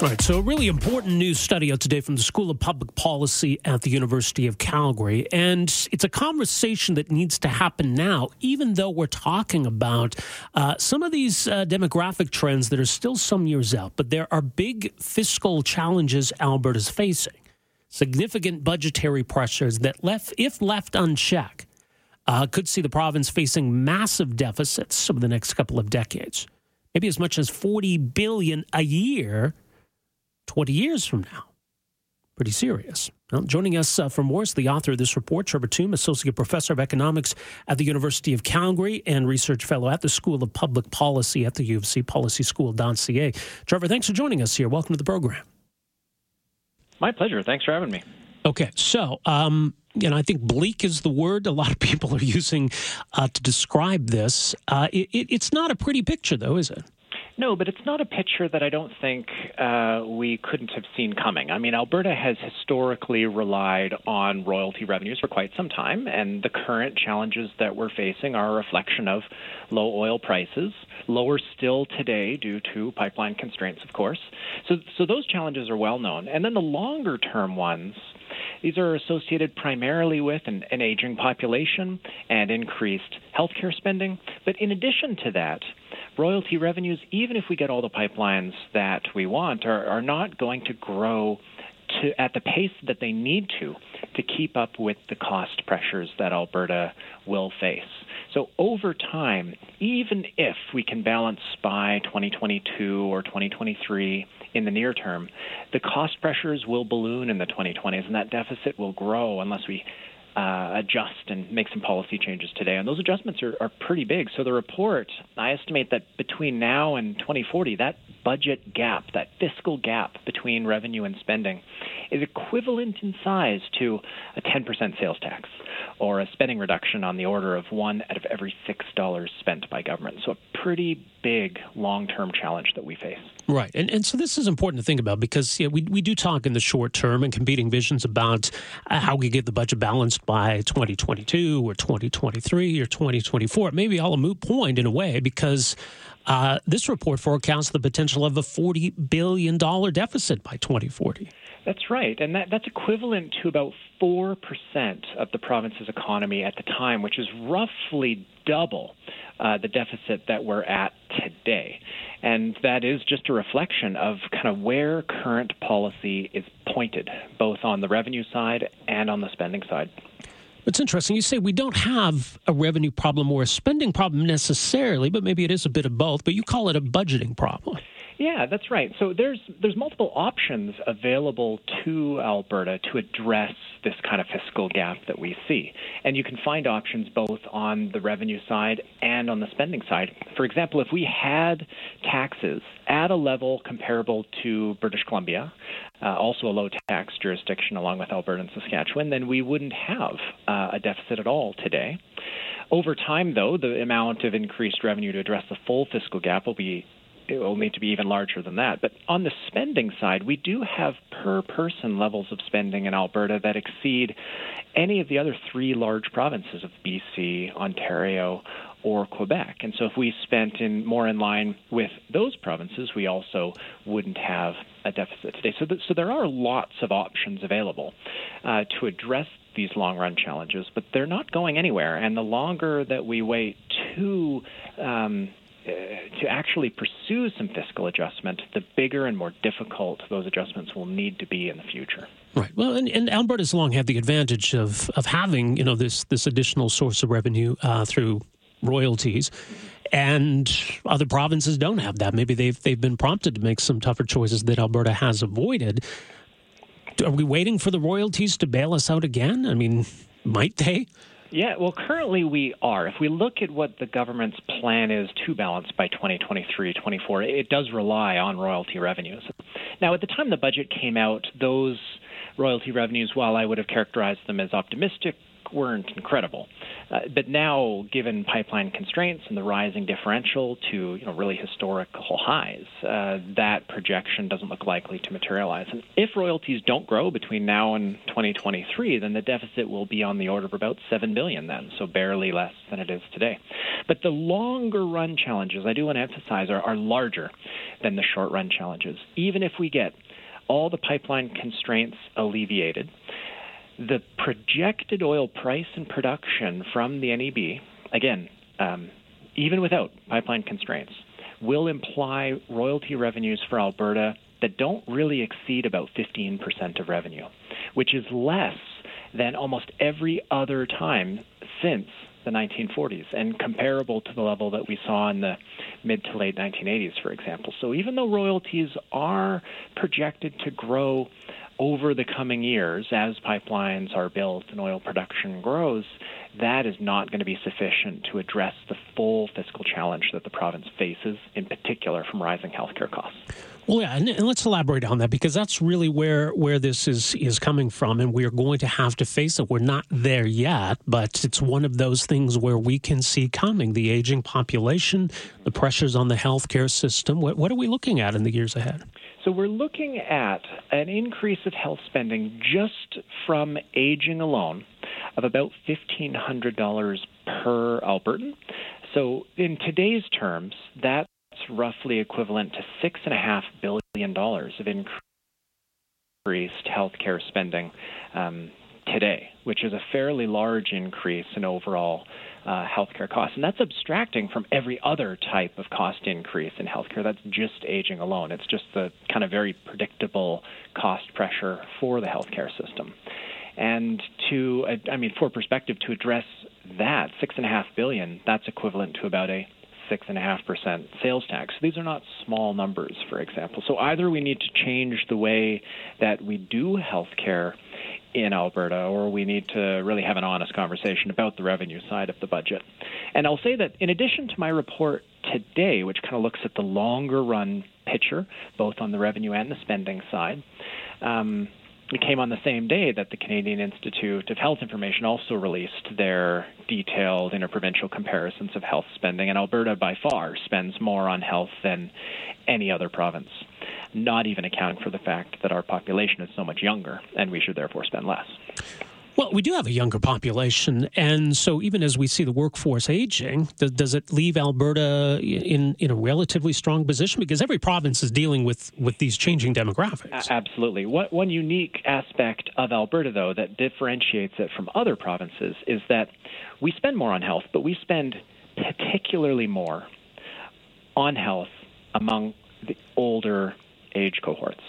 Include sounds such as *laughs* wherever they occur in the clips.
Right, so a really important news study out today from the School of Public Policy at the University of Calgary. And it's a conversation that needs to happen now, even though we're talking about uh, some of these uh, demographic trends that are still some years out. But there are big fiscal challenges Alberta's facing, significant budgetary pressures that, left, if left unchecked, uh, could see the province facing massive deficits over the next couple of decades. Maybe as much as 40 billion a year 20 years from now. Pretty serious. Well, joining us uh, from Morris, the author of this report, Trevor Tombe, Associate Professor of Economics at the University of Calgary and Research Fellow at the School of Public Policy at the U of C, Policy School, policyschool.ca. Trevor, thanks for joining us here. Welcome to the program. My pleasure. Thanks for having me. Okay, so um, you know, I think bleak is the word a lot of people are using uh, to describe this. Uh, it, it's not a pretty picture, though, is it? No, but it's not a picture that I don't think uh, we couldn't have seen coming. I mean, Alberta has historically relied on royalty revenues for quite some time, and the current challenges that we're facing are a reflection of low oil prices, lower still today due to pipeline constraints, of course. So, so those challenges are well known. And then the longer term ones, these are associated primarily with an, an aging population and increased healthcare spending. But in addition to that, royalty revenues, even if we get all the pipelines that we want, are, are not going to grow to, at the pace that they need to to keep up with the cost pressures that Alberta will face. So over time, even if we can balance by 2022 or 2023 in the near term, the cost pressures will balloon in the 2020s, and that deficit will grow unless we uh, adjust and make some policy changes today. And those adjustments are, are pretty big. So the report, I estimate that between now and 2040, that budget gap, that fiscal gap between revenue and spending, is equivalent in size to a 10% sales tax or a spending reduction on the order of one out of every six dollars spent by government. So a pretty big long-term challenge that we face. Right, and and so this is important to think about because yeah, we we do talk in the short term and competing visions about uh, how we get the budget balanced by 2022 or 2023 or 2024. Maybe all a moot point in a way because. Uh, this report forecasts the potential of a $40 billion deficit by 2040. That's right, and that, that's equivalent to about 4% of the province's economy at the time, which is roughly double uh, the deficit that we're at today. And that is just a reflection of kind of where current policy is pointed, both on the revenue side and on the spending side. It's interesting. You say we don't have a revenue problem or a spending problem necessarily, but maybe it is a bit of both, but you call it a budgeting problem. Yeah, that's right. So there's there's multiple options available to Alberta to address this kind of fiscal gap that we see. And you can find options both on the revenue side and on the spending side. For example, if we had taxes at a level comparable to British Columbia, uh, also a low tax jurisdiction along with Alberta and Saskatchewan, then we wouldn't have uh, a deficit at all today. Over time, though, the amount of increased revenue to address the full fiscal gap will be it will need to be even larger than that. But on the spending side, we do have per person levels of spending in Alberta that exceed any of the other three large provinces of BC, Ontario, or Quebec. And so if we spent in more in line with those provinces, we also wouldn't have a deficit today. So, th- so there are lots of options available uh, to address these long run challenges, but they're not going anywhere. And the longer that we wait to um, to actually pursue some fiscal adjustment, the bigger and more difficult those adjustments will need to be in the future. Right. Well, and, and Alberta's long had the advantage of of having you know this this additional source of revenue uh, through royalties. and other provinces don't have that. Maybe they've they've been prompted to make some tougher choices that Alberta has avoided. Are we waiting for the royalties to bail us out again? I mean, might they? Yeah, well, currently we are. If we look at what the government's plan is to balance by 2023 24, it does rely on royalty revenues. Now, at the time the budget came out, those royalty revenues, while I would have characterized them as optimistic, weren't incredible. Uh, but now, given pipeline constraints and the rising differential to you know really historical highs, uh, that projection doesn't look likely to materialize. And if royalties don't grow between now and 2023, then the deficit will be on the order of about seven billion then, so barely less than it is today. But the longer run challenges, I do want to emphasize, are, are larger than the short run challenges. Even if we get all the pipeline constraints alleviated, the projected oil price and production from the NEB, again, um, even without pipeline constraints, will imply royalty revenues for Alberta that don't really exceed about 15% of revenue, which is less than almost every other time since the 1940s and comparable to the level that we saw in the mid to late 1980s, for example. So even though royalties are projected to grow over the coming years, as pipelines are built and oil production grows, that is not going to be sufficient to address the full fiscal challenge that the province faces, in particular from rising healthcare costs. Well, yeah, and, let's elaborate on that because that's really where where this is is coming from, and we are going to have to face it. We're not there yet, but it's one of those things where we can see coming: the aging population, the pressures on the healthcare system. What, what are we looking at in the years ahead? So we're looking at an increase of health spending just from aging alone of about $1,500 per Albertan. So in today's terms, that's roughly equivalent to $6.5 billion of increased healthcare spending um, today, which is a fairly large increase in overall uh, healthcare costs. And that's abstracting from every other type of cost increase in healthcare. That's just aging alone. It's just the kind of very predictable cost pressure for the healthcare system. And to, I mean, for perspective, to address that six and a half billion, that's equivalent to about a six and a half percent sales tax. These are not small numbers, for example. So either we need to change the way that we do healthcare in Alberta, or we need to really have an honest conversation about the revenue side of the budget. And I'll say that in addition to my report today, which kind of looks at the longer run picture, both on the revenue and the spending side, um, it came on the same day that the Canadian Institute of Health Information also released their detailed interprovincial comparisons of health spending, and Alberta by far spends more on health than any other province not even accounting for the fact that our population is so much younger and we should therefore spend less. Well, we do have a younger population, and so even as we see the workforce aging, does, does, it leave Alberta in in a relatively strong position? Because every province is dealing with with these changing demographics. Absolutely. One, one unique aspect of Alberta, though, that differentiates it from other provinces is that we spend more on health, but we spend particularly more on health among the older age cohorts.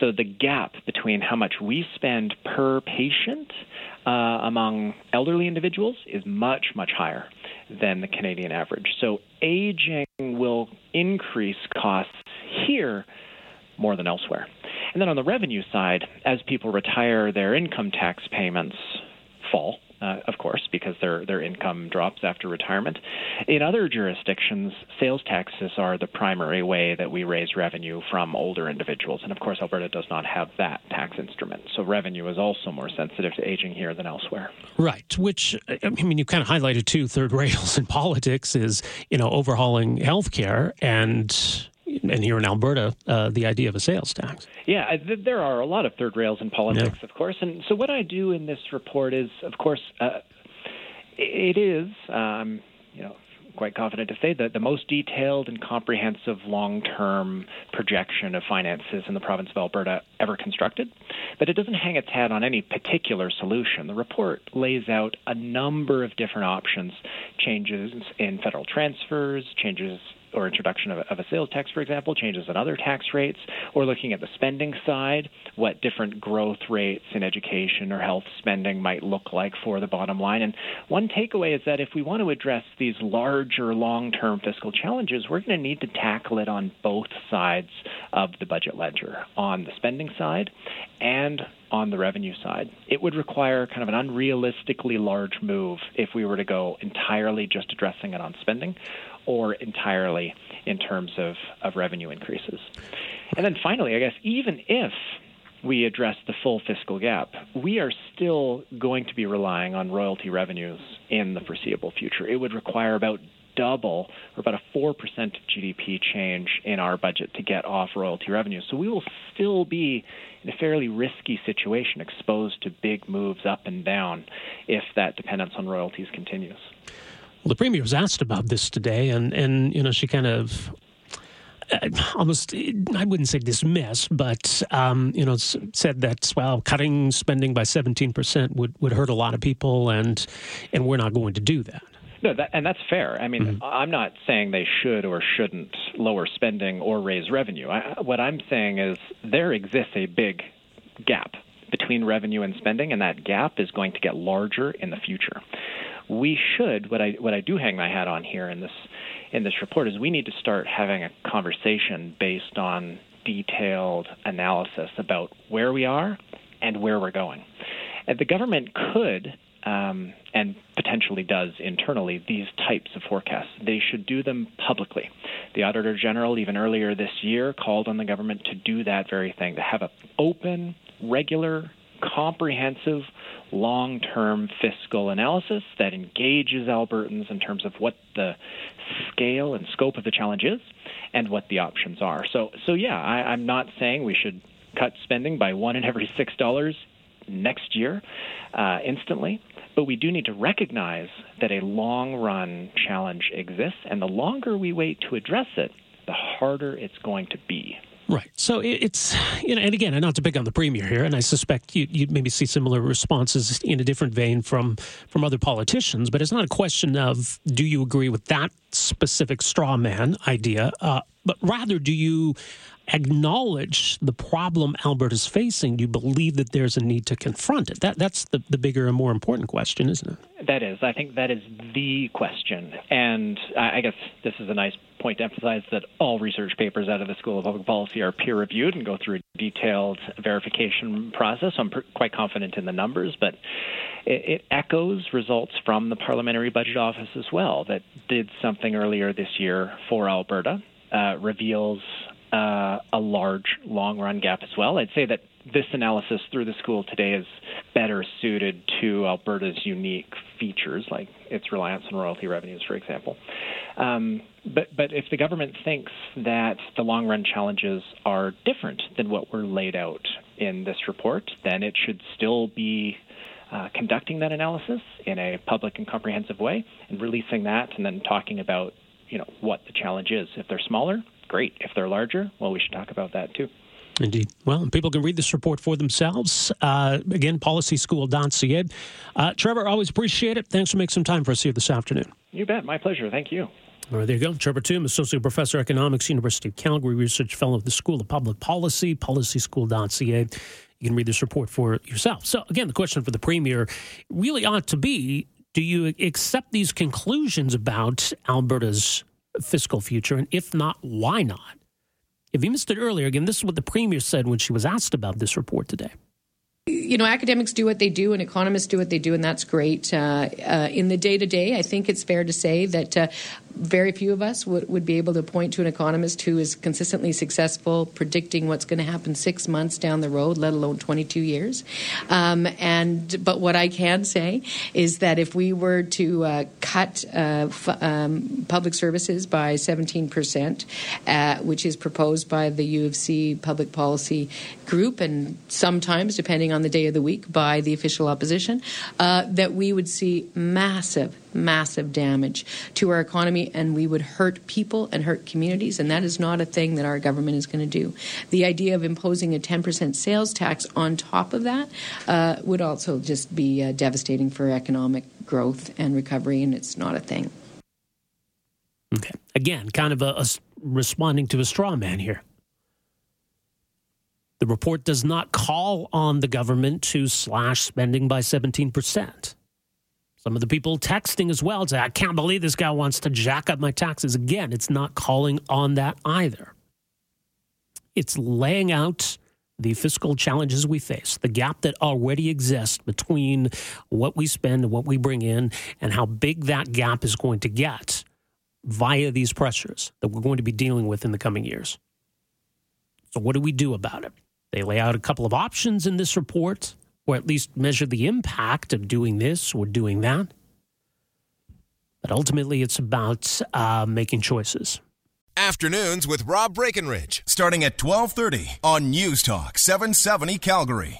So the gap between how much we spend per patient uh, among elderly individuals is much, much higher than the Canadian average. So aging will increase costs here more than elsewhere. And then on the revenue side, as people retire, their income tax payments fall uh, of course, because their their income drops after retirement. In other jurisdictions, sales taxes are the primary way that we raise revenue from older individuals, and of course, Alberta does not have that tax instrument. So revenue is also more sensitive to aging here than elsewhere. Right. Which I mean, you kind of highlighted two third *laughs* rails in politics is you know overhauling healthcare and and here in Alberta, uh, the idea of a sales tax. Yeah, th- there are a lot of third rails in politics, yeah. of course. And so, what I do in this report is, of course, uh, it is, um, you know, quite confident to say that the most detailed and comprehensive long-term projection of finances in the province of Alberta ever constructed. But it doesn't hang its hat on any particular solution. The report lays out a number of different options: changes in federal transfers, changes or introduction of, of a sales tax, for example, changes in other tax rates, or looking at the spending side, what different growth rates in education or health spending might look like for the bottom line. And one takeaway is that if we want to address these larger long term fiscal challenges, we're going to need to tackle it on both sides of the budget ledger on the spending side and on the revenue side. It would require kind of an unrealistically large move if we were to go entirely just addressing it on spending or entirely in terms of, of revenue increases. And then finally, I guess, even if we address the full fiscal gap, we are still going to be relying on royalty revenues in the foreseeable future. It would require about double or about a 4% GDP change in our budget to get off royalty revenues. So we will still be in a fairly risky situation, exposed to big moves up and down if that dependence on royalties continues. Well, the premier was asked about this today, and, and you know, she kind of uh, almost I wouldn't say dismiss, but um, you know said that well, cutting spending by seventeen percent would, would hurt a lot of people, and and we're not going to do that. No, that, and that's fair. I mean, mm-hmm. I'm not saying they should or shouldn't lower spending or raise revenue. I, what I'm saying is there exists a big gap between revenue and spending, and that gap is going to get larger in the future. We should what I what I do hang my hat on here in this in this report is we need to start having a conversation based on detailed analysis about where we are and where we're going. And the government could um, and potentially does internally these types of forecasts. They should do them publicly. The Auditor General, even earlier this year, called on the government to do that very thing, to have an open, regular, comprehensive, long term fiscal analysis that engages Albertans in terms of what the scale and scope of the challenge is and what the options are. So, so yeah, I, I'm not saying we should cut spending by one in every six dollars next year uh, instantly. But we do need to recognize that a long run challenge exists, and the longer we wait to address it, the harder it's going to be. Right. So it's, you know, and again, I'm not to pick on the premier here, and I suspect you, would maybe see similar responses in a different vein from, from other politicians, but it's not a question of do you agree with that specific straw man idea, uh, but rather do you acknowledge the problem Alberta is facing, you believe that there's a need to confront it? That that's the, the bigger and more important question, isn't it? That is. I think that is the question. And I guess this is a nice point to emphasize that all research papers out of the School of Public Policy are peer reviewed and go through a detailed verification process. I'm quite confident in the numbers, but it, it echoes results from the Parliamentary Budget Office as well that did something earlier this year for Alberta. Uh, reveals uh, a large long run gap as well. I'd say that this analysis through the school today is better suited to Alberta's unique features, like its reliance on royalty revenues, for example. Um, but, but if the government thinks that the long run challenges are different than what were laid out in this report, then it should still be uh, conducting that analysis in a public and comprehensive way and releasing that and then talking about you know what the challenge is. If they're smaller, great. If they're larger, well, we should talk about that too. Indeed. Well, people can read this report for themselves. Uh, again, policyschool.ca. Uh, Trevor, always appreciate it. Thanks for making some time for us here this afternoon. You bet. My pleasure. Thank you. All right, there you go. Trevor Tombe, Associate Professor of Economics, University of Calgary, Research Fellow of the School of Public Policy, policyschool.ca. You can read this report for yourself. So, again, the question for the Premier really ought to be do you accept these conclusions about Alberta's fiscal future? And if not, why not? If you missed it earlier, again, this is what the Premier said when she was asked about this report today you know, academics do what they do and economists do what they do, and that's great. Uh, uh, in the day to day, I think it's fair to say that uh, very few of us would, would be able to point to an economist who is consistently successful predicting what's going to happen six months down the road, let alone 22 years. Um, and but what I can say is that if we were to uh, cut uh, f- um, public services by 17 percent, uh, which is proposed by the U of C public policy group, and sometimes, depending on the day of the week, by the official opposition, uh, that we would see massive massive damage to our economy and we would hurt people and hurt communities and that is not a thing that our government is going to do the idea of imposing a 10% sales tax on top of that uh, would also just be uh, devastating for economic growth and recovery and it's not a thing Okay. Again, kind of a, a responding to a straw man here. The report does not call on the government to slash spending by 17%. Some of the people texting as well say, I can't believe this guy wants to jack up my taxes. Again, it's not calling on that either. It's laying out the fiscal challenges we face, the gap that already exists between what we spend and what we bring in, and how big that gap is going to get via these pressures that we're going to be dealing with in the coming years. So, what do we do about it? They lay out a couple of options in this report, or at least measure the impact of doing this or doing that. But ultimately, it's about uh, making choices. Afternoons with Rob Breckenridge, starting at 1230 on News Talk 770 Calgary.